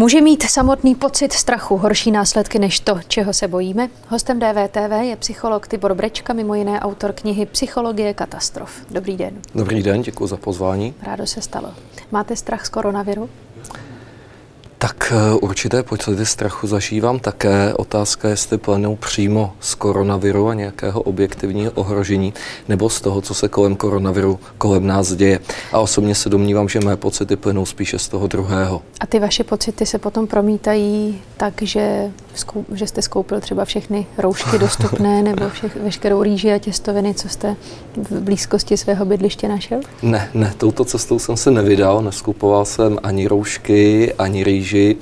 Může mít samotný pocit strachu horší následky než to, čeho se bojíme? Hostem DVTV je psycholog Tibor Brečka, mimo jiné autor knihy Psychologie katastrof. Dobrý den. Dobrý den, děkuji za pozvání. Rádo se stalo. Máte strach z koronaviru? Tak eh, určité pocity strachu zažívám také. Otázka je, jestli plynou přímo z koronaviru a nějakého objektivního ohrožení, nebo z toho, co se kolem koronaviru kolem nás děje. A osobně se domnívám, že mé pocity plynou spíše z toho druhého. A ty vaše pocity se potom promítají tak, že, že jste skoupil třeba všechny roušky dostupné nebo všech, veškerou rýži a těstoviny, co jste v blízkosti svého bydliště našel? Ne, ne, touto cestou jsem se nevydal, neskupoval jsem ani roušky, ani rýži že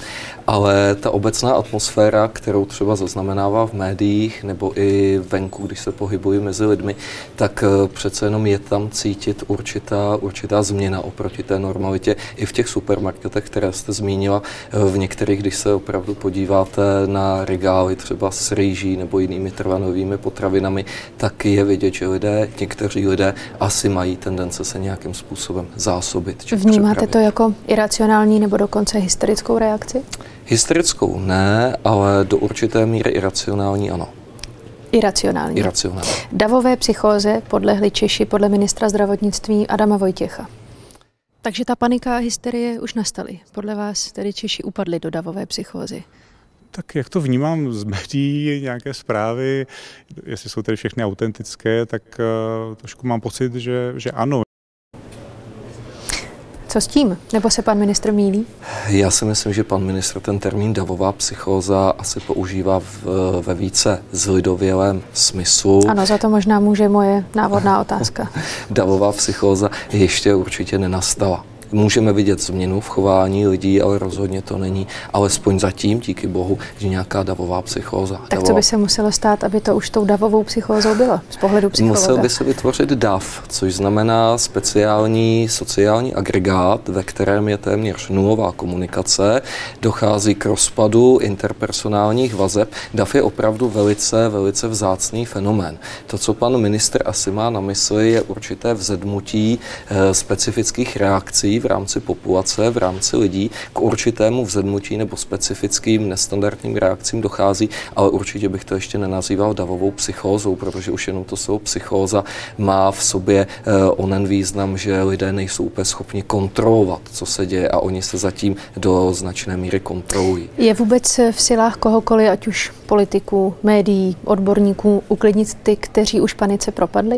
ale ta obecná atmosféra, kterou třeba zaznamenává v médiích nebo i venku, když se pohybují mezi lidmi, tak eh, přece jenom je tam cítit určitá, určitá změna oproti té normalitě i v těch supermarketech, které jste zmínila. Eh, v některých, když se opravdu podíváte na regály třeba s rýží nebo jinými trvanovými potravinami, tak je vidět, že lidé, někteří lidé asi mají tendence se nějakým způsobem zásobit. Vnímáte připravit. to jako iracionální nebo dokonce hysterickou reakci? Hysterickou ne, ale do určité míry iracionální ano. Iracionální. Iracionální. Davové psychóze podlehli Češi podle ministra zdravotnictví Adama Vojtěcha. Takže ta panika a hysterie už nastaly. Podle vás tedy Češi upadli do davové psychózy. Tak jak to vnímám z médií, nějaké zprávy, jestli jsou tedy všechny autentické, tak uh, trošku mám pocit, že, že ano. Co s tím? Nebo se pan ministr mílí? Já si myslím, že pan ministr ten termín davová psychóza asi používá v, ve více zlidovělém smyslu. Ano, za to možná může moje návodná otázka. davová psychóza ještě určitě nenastala. Můžeme vidět změnu v chování lidí, ale rozhodně to není alespoň zatím, díky bohu, že nějaká davová psychóza. Tak davová... co by se muselo stát, aby to už tou davovou psychózou bylo z pohledu psychologa? Musel by se vytvořit DAV, což znamená speciální sociální agregát, ve kterém je téměř nulová komunikace, dochází k rozpadu interpersonálních vazeb. DAV je opravdu velice, velice vzácný fenomén. To, co pan ministr asi má na mysli, je určité vzedmutí e, specifických reakcí v rámci populace, v rámci lidí k určitému vzedmutí nebo specifickým nestandardním reakcím dochází, ale určitě bych to ještě nenazýval davovou psychózou, protože už jenom to slovo psychóza má v sobě uh, onen význam, že lidé nejsou úplně schopni kontrolovat, co se děje a oni se zatím do značné míry kontrolují. Je vůbec v silách kohokoliv, ať už politiků, médií, odborníků, uklidnit ty, kteří už panice propadli?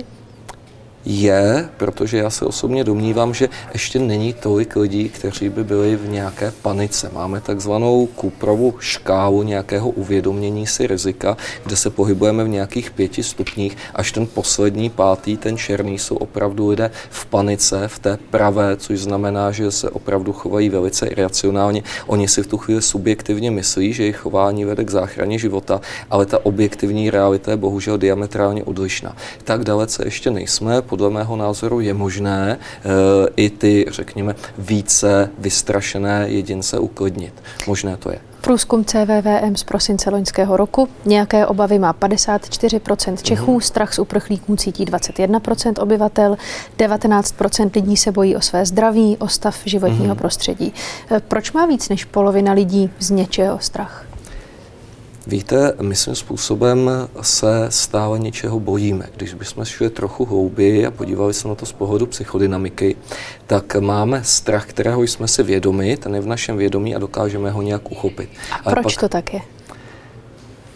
Je, protože já se osobně domnívám, že ještě není tolik lidí, kteří by byli v nějaké panice. Máme takzvanou Kuprovu škálu nějakého uvědomění si rizika, kde se pohybujeme v nějakých pěti stupních, až ten poslední pátý, ten černý, jsou opravdu lidé v panice, v té pravé, což znamená, že se opravdu chovají velice iracionálně. Oni si v tu chvíli subjektivně myslí, že jejich chování vede k záchraně života, ale ta objektivní realita je bohužel diametrálně odlišná. Tak dalece ještě nejsme, podle mého názoru je možné eh, i ty, řekněme, více vystrašené jedince uklidnit. Možné to je. Průzkum CVVM z prosince loňského roku. Nějaké obavy má 54% Čechů, mm. strach z uprchlíků cítí 21% obyvatel, 19% lidí se bojí o své zdraví, o stav životního mm. prostředí. Eh, proč má víc než polovina lidí z něčeho strach? Víte, my svým způsobem se stále něčeho bojíme. Když bychom šli trochu hlouběji a podívali se na to z pohledu psychodynamiky, tak máme strach, kterého jsme si vědomi, ten je v našem vědomí a dokážeme ho nějak uchopit. A proč pak, to tak je?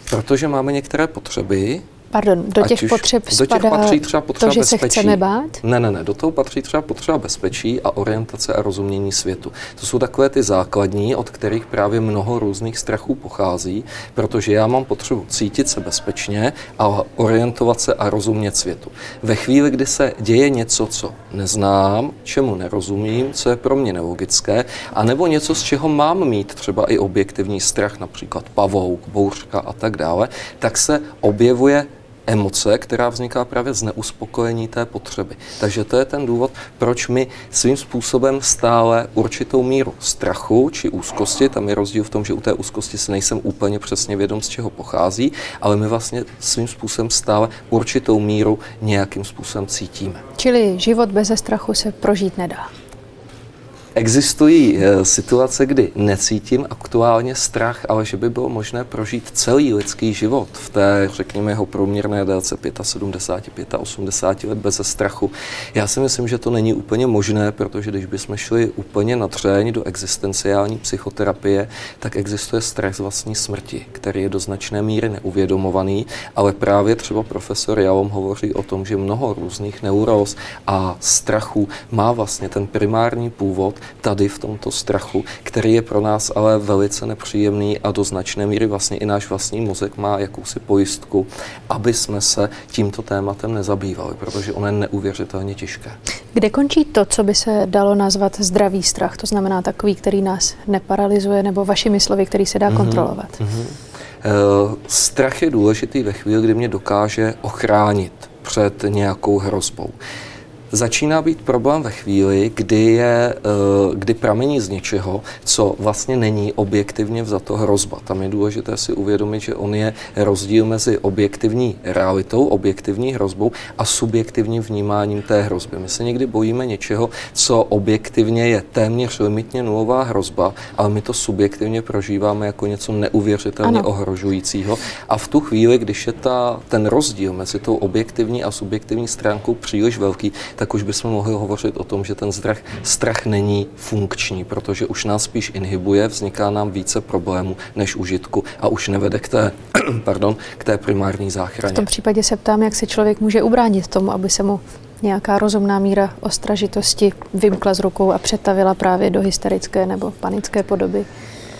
Protože máme některé potřeby, Pardon, do těch už, potřeb do těch patří třeba potřeba to, že bezpečí. se chceme bát? Ne, ne, ne, do toho patří třeba potřeba bezpečí a orientace a rozumění světu. To jsou takové ty základní, od kterých právě mnoho různých strachů pochází, protože já mám potřebu cítit se bezpečně a orientovat se a rozumět světu. Ve chvíli, kdy se děje něco, co neznám, čemu nerozumím, co je pro mě nelogické, anebo něco, z čeho mám mít třeba i objektivní strach, například pavouk, bouřka a tak dále, tak se objevuje emoce, která vzniká právě z neuspokojení té potřeby. Takže to je ten důvod, proč my svým způsobem stále určitou míru strachu či úzkosti, tam je rozdíl v tom, že u té úzkosti si nejsem úplně přesně vědom, z čeho pochází, ale my vlastně svým způsobem stále určitou míru nějakým způsobem cítíme. Čili život bez strachu se prožít nedá. Existují eh, situace, kdy necítím aktuálně strach, ale že by bylo možné prožít celý lidský život v té, řekněme, jeho průměrné délce 75, 85 let bez strachu. Já si myslím, že to není úplně možné, protože když bychom šli úplně na do existenciální psychoterapie, tak existuje strach z vlastní smrti, který je do značné míry neuvědomovaný, ale právě třeba profesor Jalom hovoří o tom, že mnoho různých neuróz a strachů má vlastně ten primární původ tady v tomto strachu, který je pro nás ale velice nepříjemný a do značné míry vlastně i náš vlastní mozek má jakousi pojistku, aby jsme se tímto tématem nezabývali, protože ono je neuvěřitelně těžké. Kde končí to, co by se dalo nazvat zdravý strach? To znamená takový, který nás neparalizuje, nebo vašimi slovy, který se dá mm-hmm. kontrolovat? Mm-hmm. Strach je důležitý ve chvíli, kdy mě dokáže ochránit před nějakou hrozbou začíná být problém ve chvíli, kdy, je, eh, kdy pramení z něčeho, co vlastně není objektivně vzato hrozba. Tam je důležité si uvědomit, že on je rozdíl mezi objektivní realitou, objektivní hrozbou a subjektivním vnímáním té hrozby. My se někdy bojíme něčeho, co objektivně je téměř limitně nulová hrozba, ale my to subjektivně prožíváme jako něco neuvěřitelně ano. ohrožujícího. A v tu chvíli, když je ta, ten rozdíl mezi tou objektivní a subjektivní stránkou příliš velký, tak tak už bychom mohli hovořit o tom, že ten strach, strach není funkční, protože už nás spíš inhibuje, vzniká nám více problémů než užitku a už nevede k té, pardon, k té primární záchraně. V tom případě se ptám, jak se člověk může ubránit tomu, aby se mu nějaká rozumná míra ostražitosti vymkla z rukou a přetavila právě do hysterické nebo panické podoby?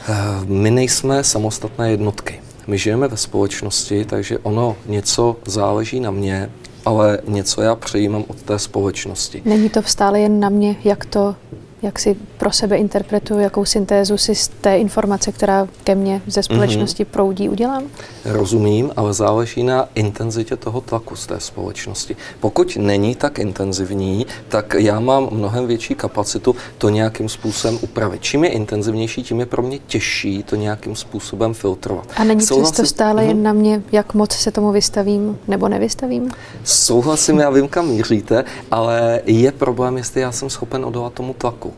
Eh, my nejsme samostatné jednotky. My žijeme ve společnosti, takže ono něco záleží na mě, ale něco já přejímám od té společnosti. Není to stále jen na mě, jak to jak si pro sebe interpretuju, jakou syntézu si z té informace, která ke mně ze společnosti mm-hmm. proudí, udělám? Rozumím, ale záleží na intenzitě toho tlaku z té společnosti. Pokud není tak intenzivní, tak já mám mnohem větší kapacitu to nějakým způsobem upravit. Čím je intenzivnější, tím je pro mě těžší to nějakým způsobem filtrovat. A není Souhlasím... přesto stále mm-hmm. jen na mě, jak moc se tomu vystavím nebo nevystavím? Souhlasím, já vím, kam míříte, ale je problém, jestli já jsem schopen odolat tomu tlaku.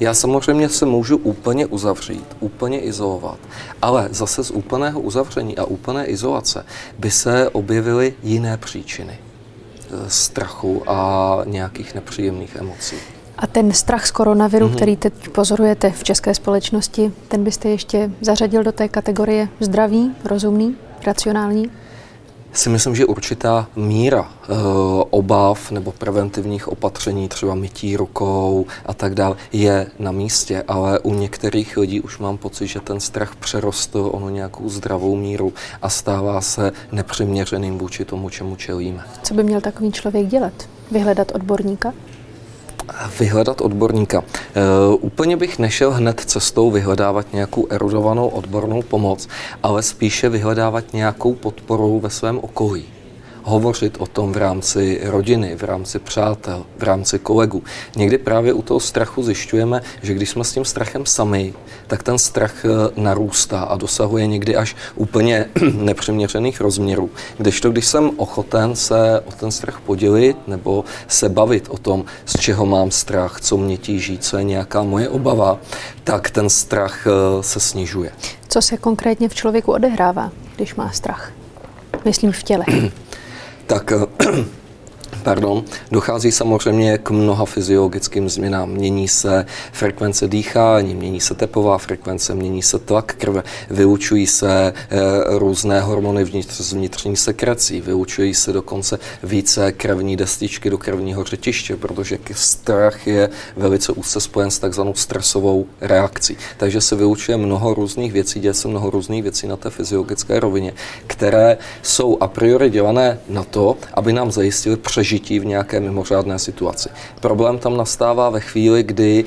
Já samozřejmě se můžu úplně uzavřít, úplně izolovat, ale zase z úplného uzavření a úplné izolace by se objevily jiné příčiny e, strachu a nějakých nepříjemných emocí. A ten strach z koronaviru, mm-hmm. který teď pozorujete v české společnosti, ten byste ještě zařadil do té kategorie zdravý, rozumný, racionální? Si myslím, že určitá míra e, obav nebo preventivních opatření, třeba mytí rukou a tak dále, je na místě, ale u některých lidí už mám pocit, že ten strach přerostl ono nějakou zdravou míru a stává se nepřiměřeným vůči tomu, čemu čelíme. Co by měl takový člověk dělat? Vyhledat odborníka? Vyhledat odborníka. E, úplně bych nešel hned cestou vyhledávat nějakou erudovanou odbornou pomoc, ale spíše vyhledávat nějakou podporu ve svém okolí hovořit o tom v rámci rodiny, v rámci přátel, v rámci kolegů. Někdy právě u toho strachu zjišťujeme, že když jsme s tím strachem sami, tak ten strach eh, narůstá a dosahuje někdy až úplně nepřiměřených rozměrů. Kdežto, když jsem ochoten se o ten strach podělit nebo se bavit o tom, z čeho mám strach, co mě tíží, co je nějaká moje obava, tak ten strach eh, se snižuje. Co se konkrétně v člověku odehrává, když má strach? Myslím v těle. tak pardon, dochází samozřejmě k mnoha fyziologickým změnám. Mění se frekvence dýchání, mění se tepová frekvence, mění se tlak krve, vyučují se e, různé hormony vnitř, z vnitřní sekrecí, vyučují se dokonce více krevní destičky do krevního řetiště, protože strach je velice úzce spojen s takzvanou stresovou reakcí. Takže se vyučuje mnoho různých věcí, děje se mnoho různých věcí na té fyziologické rovině, které jsou a priori dělané na to, aby nám zajistili přežití přežití v nějaké mimořádné situaci. Problém tam nastává ve chvíli, kdy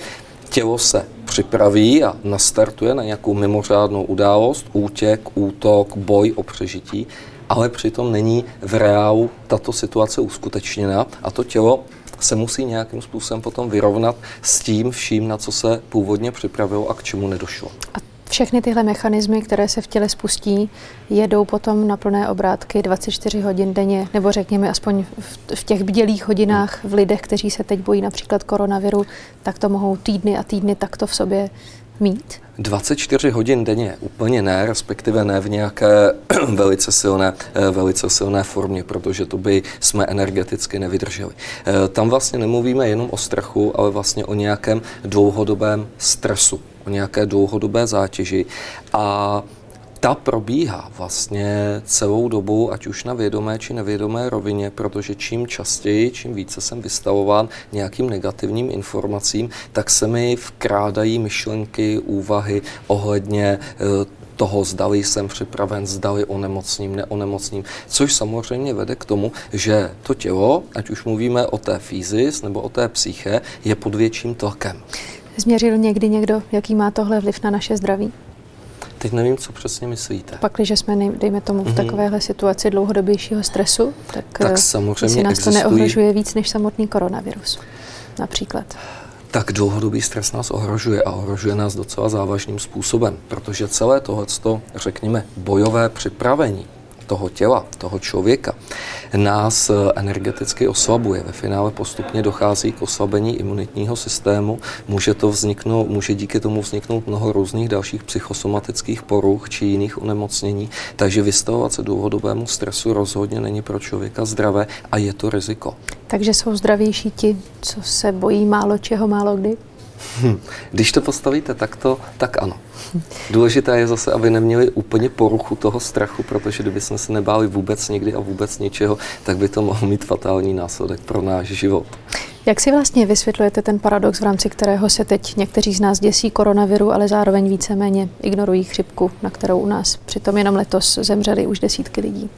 tělo se připraví a nastartuje na nějakou mimořádnou událost, útěk, útok, boj o přežití, ale přitom není v reálu tato situace uskutečněna a to tělo se musí nějakým způsobem potom vyrovnat s tím vším, na co se původně připravilo a k čemu nedošlo. A všechny tyhle mechanismy, které se v těle spustí, jedou potom na plné obrátky 24 hodin denně, nebo řekněme aspoň v těch bdělých hodinách v lidech, kteří se teď bojí například koronaviru, tak to mohou týdny a týdny takto v sobě mít? 24 hodin denně úplně ne, respektive ne v nějaké velice silné, eh, velice silné formě, protože to by jsme energeticky nevydrželi. Eh, tam vlastně nemluvíme jenom o strachu, ale vlastně o nějakém dlouhodobém stresu, o nějaké dlouhodobé zátěži a ta probíhá vlastně celou dobu, ať už na vědomé či nevědomé rovině, protože čím častěji, čím více jsem vystavován nějakým negativním informacím, tak se mi vkrádají myšlenky, úvahy ohledně eh, toho, zdali jsem připraven, zdali onemocním, neonemocním, což samozřejmě vede k tomu, že to tělo, ať už mluvíme o té fyzis nebo o té psyche, je pod větším tlakem. Změřil někdy někdo, jaký má tohle vliv na naše zdraví? Teď nevím, co přesně myslíte. Pak, když jsme, dejme tomu, v mm-hmm. takovéhle situaci dlouhodobějšího stresu, tak, tak eh, samozřejmě nás existují... to neohrožuje víc než samotný koronavirus například. Tak dlouhodobý stres nás ohrožuje a ohrožuje nás docela závažným způsobem, protože celé tohleto, řekněme, bojové připravení toho těla, toho člověka, nás eh, energeticky oslabuje. Ve finále postupně dochází k oslabení imunitního systému. Může, to vzniknout, může díky tomu vzniknout mnoho různých dalších psychosomatických poruch či jiných onemocnění. Takže vystavovat se dlouhodobému stresu rozhodně není pro člověka zdravé a je to riziko. Takže jsou zdravější ti, co se bojí málo čeho, málo kdy? Když to postavíte takto, tak ano. Důležité je zase, aby neměli úplně poruchu toho strachu, protože kdyby jsme se nebáli vůbec nikdy a vůbec ničeho, tak by to mohlo mít fatální následek pro náš život. Jak si vlastně vysvětlujete ten paradox, v rámci kterého se teď někteří z nás děsí koronaviru, ale zároveň víceméně ignorují chřipku, na kterou u nás přitom jenom letos zemřeli už desítky lidí?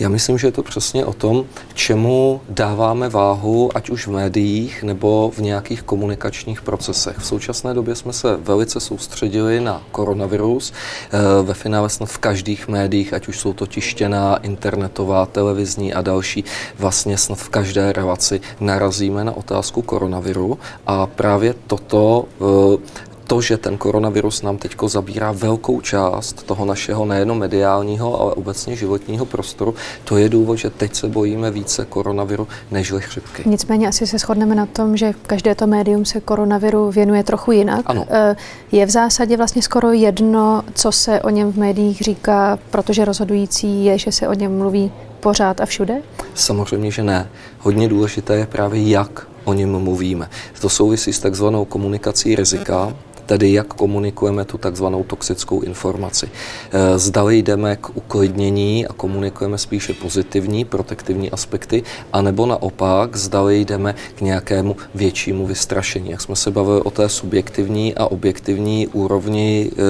Já myslím, že je to přesně o tom, čemu dáváme váhu, ať už v médiích nebo v nějakých komunikačních procesech. V současné době jsme se velice soustředili na koronavirus. Eh, ve finále snad v každých médiích, ať už jsou to tištěná, internetová, televizní a další, vlastně snad v každé relaci narazíme na otázku koronaviru a právě toto eh, to, že ten koronavirus nám teď zabírá velkou část toho našeho nejenom mediálního, ale obecně životního prostoru, to je důvod, že teď se bojíme více koronaviru než chřipky. Nicméně asi se shodneme na tom, že každé to médium se koronaviru věnuje trochu jinak. Ano. Eh, je v zásadě vlastně skoro jedno, co se o něm v médiích říká, protože rozhodující je, že se o něm mluví pořád a všude? Samozřejmě, že ne. Hodně důležité je právě, jak o něm mluvíme. To souvisí s takzvanou komunikací rizika, tedy jak komunikujeme tu takzvanou toxickou informaci. Eh, zdali jdeme k uklidnění a komunikujeme spíše pozitivní, protektivní aspekty, anebo naopak, zdali jdeme k nějakému většímu vystrašení. Jak jsme se bavili o té subjektivní a objektivní úrovni e,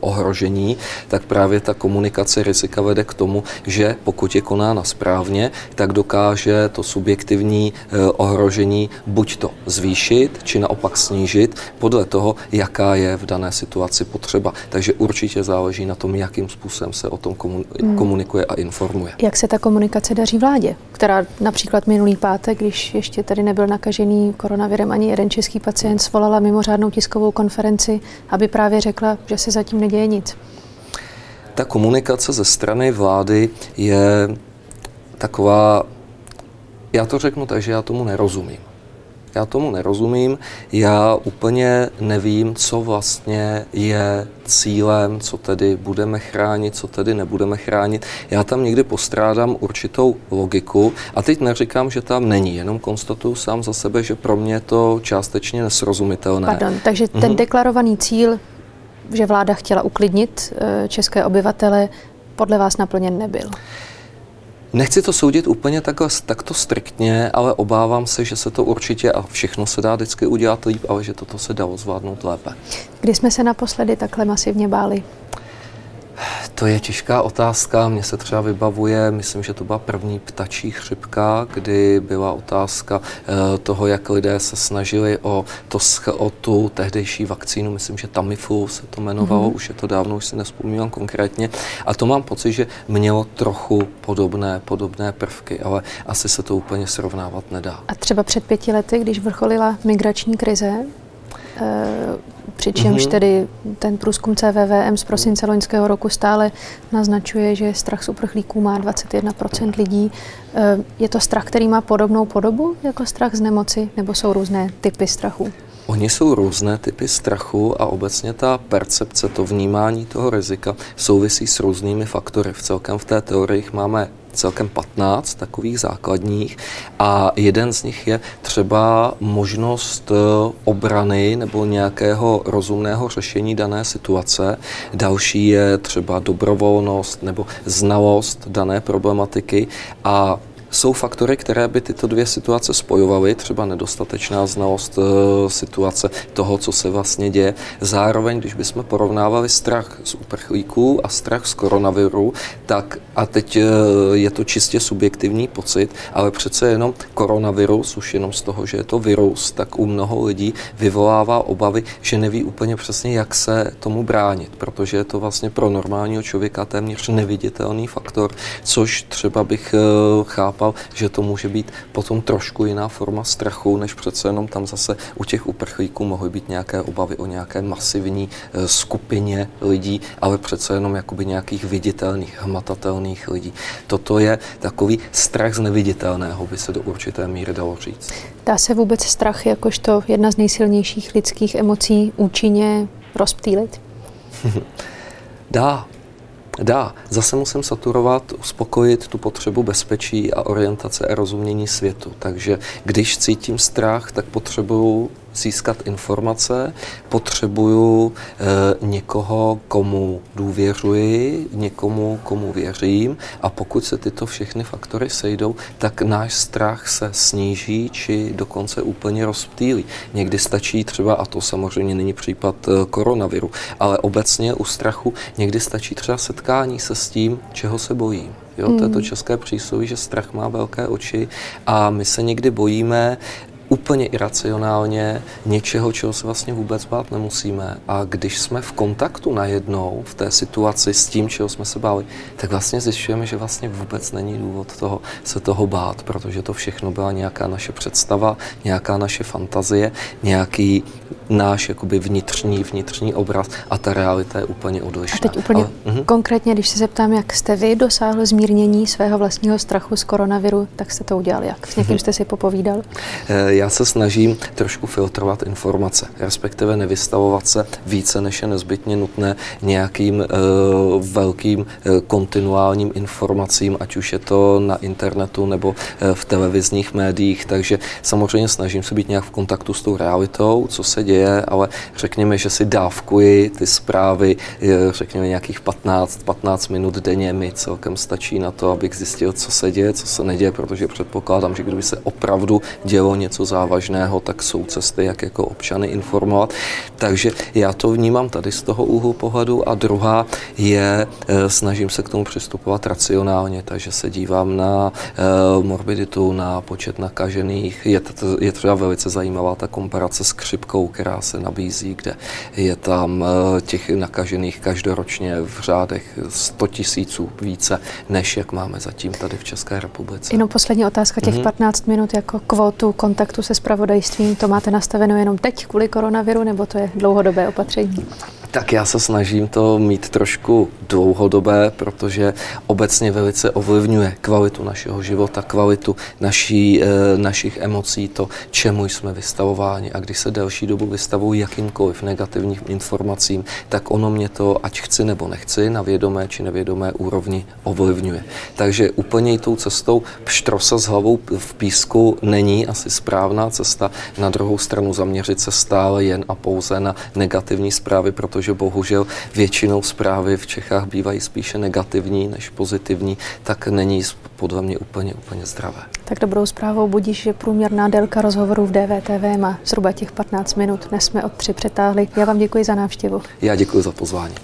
ohrožení, tak právě ta komunikace rizika vede k tomu, že pokud je konána správně, tak dokáže to subjektivní e, ohrožení buď to zvýšit, či naopak snížit podle toho, jaká je v dané situaci potřeba. Takže určitě záleží na tom, jakým způsobem se o tom hmm. komunikuje a informuje. Jak se ta komunikace daří vládě, která například minulý pátek, když ještě tady nebyl nakažený koronavirem ani jeden český pacient, svolala mimořádnou tiskovou konferenci, aby právě řekla, že se zatím neděje nic? Ta komunikace ze strany vlády je taková, já to řeknu tak, že já tomu nerozumím. Já tomu nerozumím, já úplně nevím, co vlastně je cílem, co tedy budeme chránit, co tedy nebudeme chránit. Já tam někdy postrádám určitou logiku a teď neříkám, že tam není, jenom konstatuju sám za sebe, že pro mě je to částečně nesrozumitelné. Pardon, takže ten mhm. deklarovaný cíl, že vláda chtěla uklidnit eh, české obyvatele, podle vás naplněn nebyl? Nechci to soudit úplně takhle, takto striktně, ale obávám se, že se to určitě a všechno se dá vždycky udělat líp, ale že toto se dalo zvládnout lépe. Kdy jsme se naposledy takhle masivně báli? To je těžká otázka. Mně se třeba vybavuje, myslím, že to byla první ptačí chřipka, kdy byla otázka eh, toho, jak lidé se snažili o, to, o tu tehdejší vakcínu, myslím, že Tamiflu se to jmenovalo, mm-hmm. už je to dávno, už si nespomínám konkrétně. A to mám pocit, že mělo trochu podobné, podobné prvky, ale asi se to úplně srovnávat nedá. A třeba před pěti lety, když vrcholila migrační krize, Přičemž mm-hmm. tedy ten průzkum CVVM z prosince loňského roku stále naznačuje, že strach z uprchlíků má 21% lidí. Je to strach, který má podobnou podobu jako strach z nemoci, nebo jsou různé typy strachu? Oni jsou různé typy strachu a obecně ta percepce, to vnímání toho rizika souvisí s různými faktory. V celkem v té teorii máme celkem 15 takových základních a jeden z nich je třeba možnost eh, obrany nebo nějakého rozumného řešení dané situace. Další je třeba dobrovolnost nebo znalost dané problematiky a jsou faktory, které by tyto dvě situace spojovaly, třeba nedostatečná znalost e, situace toho, co se vlastně děje. Zároveň, když bychom porovnávali strach z uprchlíků a strach z koronaviru, tak a teď e, je to čistě subjektivní pocit, ale přece jenom koronavirus, už jenom z toho, že je to virus, tak u mnoho lidí vyvolává obavy, že neví úplně přesně, jak se tomu bránit, protože je to vlastně pro normálního člověka téměř neviditelný faktor, což třeba bych e, chápal chápal, že to může být potom trošku jiná forma strachu, než přece jenom tam zase u těch uprchlíků mohly být nějaké obavy o nějaké masivní eh, skupině lidí, ale přece jenom jakoby nějakých viditelných, hmatatelných lidí. Toto je takový strach z neviditelného, by se do určité míry dalo říct. Dá se vůbec strach jakožto jedna z nejsilnějších lidských emocí účinně rozptýlit? Dá, Dá. Zase musím saturovat, uspokojit tu potřebu bezpečí a orientace a rozumění světu. Takže když cítím strach, tak potřebuju získat informace, potřebuju e, někoho, komu důvěřuji, někomu, komu věřím a pokud se tyto všechny faktory sejdou, tak náš strach se sníží či dokonce úplně rozptýlí. Někdy stačí třeba, a to samozřejmě není případ e, koronaviru, ale obecně u strachu někdy stačí třeba setkání se s tím, čeho se bojím. Jo, to je to hmm. české přísloví, že strach má velké oči a my se někdy bojíme úplně iracionálně něčeho, čeho se vlastně vůbec bát nemusíme. A když jsme v kontaktu najednou v té situaci s tím, čeho jsme se báli, tak vlastně zjišťujeme, že vlastně vůbec není důvod toho, se toho bát, protože to všechno byla nějaká naše představa, nějaká naše fantazie, nějaký náš jakoby vnitřní, vnitřní obraz a ta realita je úplně odlišná. A teď úplně Ale, uh-huh. konkrétně, když se zeptám, jak jste vy dosáhli zmírnění svého vlastního strachu z koronaviru, tak jste to udělal jak? S někým uh-huh. jste si popovídal? Eh, já se snažím trošku filtrovat informace, respektive nevystavovat se více, než je nezbytně nutné nějakým uh, velkým uh, kontinuálním informacím, ať už je to na internetu nebo uh, v televizních médiích, takže samozřejmě snažím se být nějak v kontaktu s tou realitou, co se děje, ale řekněme, že si dávkuji ty zprávy, řekněme nějakých 15, 15 minut denně mi celkem stačí na to, abych zjistil, co se děje, co se neděje, protože předpokládám, že kdyby se opravdu dělo něco závažného, tak jsou cesty, jak jako občany informovat. Takže já to vnímám tady z toho úhlu pohledu a druhá je, eh, snažím se k tomu přistupovat racionálně, takže se dívám na eh, morbiditu, na počet nakažených. Je, je třeba velice zajímavá ta komparace s křipkou, která se nabízí, kde je tam eh, těch nakažených každoročně v řádech 100 tisíců více, než jak máme zatím tady v České republice. Jenom poslední otázka, těch mm-hmm. 15 minut jako kvotu kontaktu se spravodajstvím, to máte nastaveno jenom teď kvůli koronaviru, nebo to je dlouhodobé opatření? Tak já se snažím to mít trošku dlouhodobé, protože obecně velice ovlivňuje kvalitu našeho života, kvalitu naší, e, našich emocí, to, čemu jsme vystavováni. A když se delší dobu vystavují jakýmkoliv negativním informacím, tak ono mě to, ať chci nebo nechci, na vědomé či nevědomé úrovni ovlivňuje. Takže úplně tou cestou pštrosa s hlavou v písku není asi správná cesta. Na druhou stranu zaměřit se stále jen a pouze na negativní zprávy, protože protože bohužel většinou zprávy v Čechách bývají spíše negativní než pozitivní, tak není podle mě úplně, úplně zdravé. Tak dobrou zprávou budíš, že průměrná délka rozhovoru v DVTV má zhruba těch 15 minut. Dnes jsme od tři přetáhli. Já vám děkuji za návštěvu. Já děkuji za pozvání.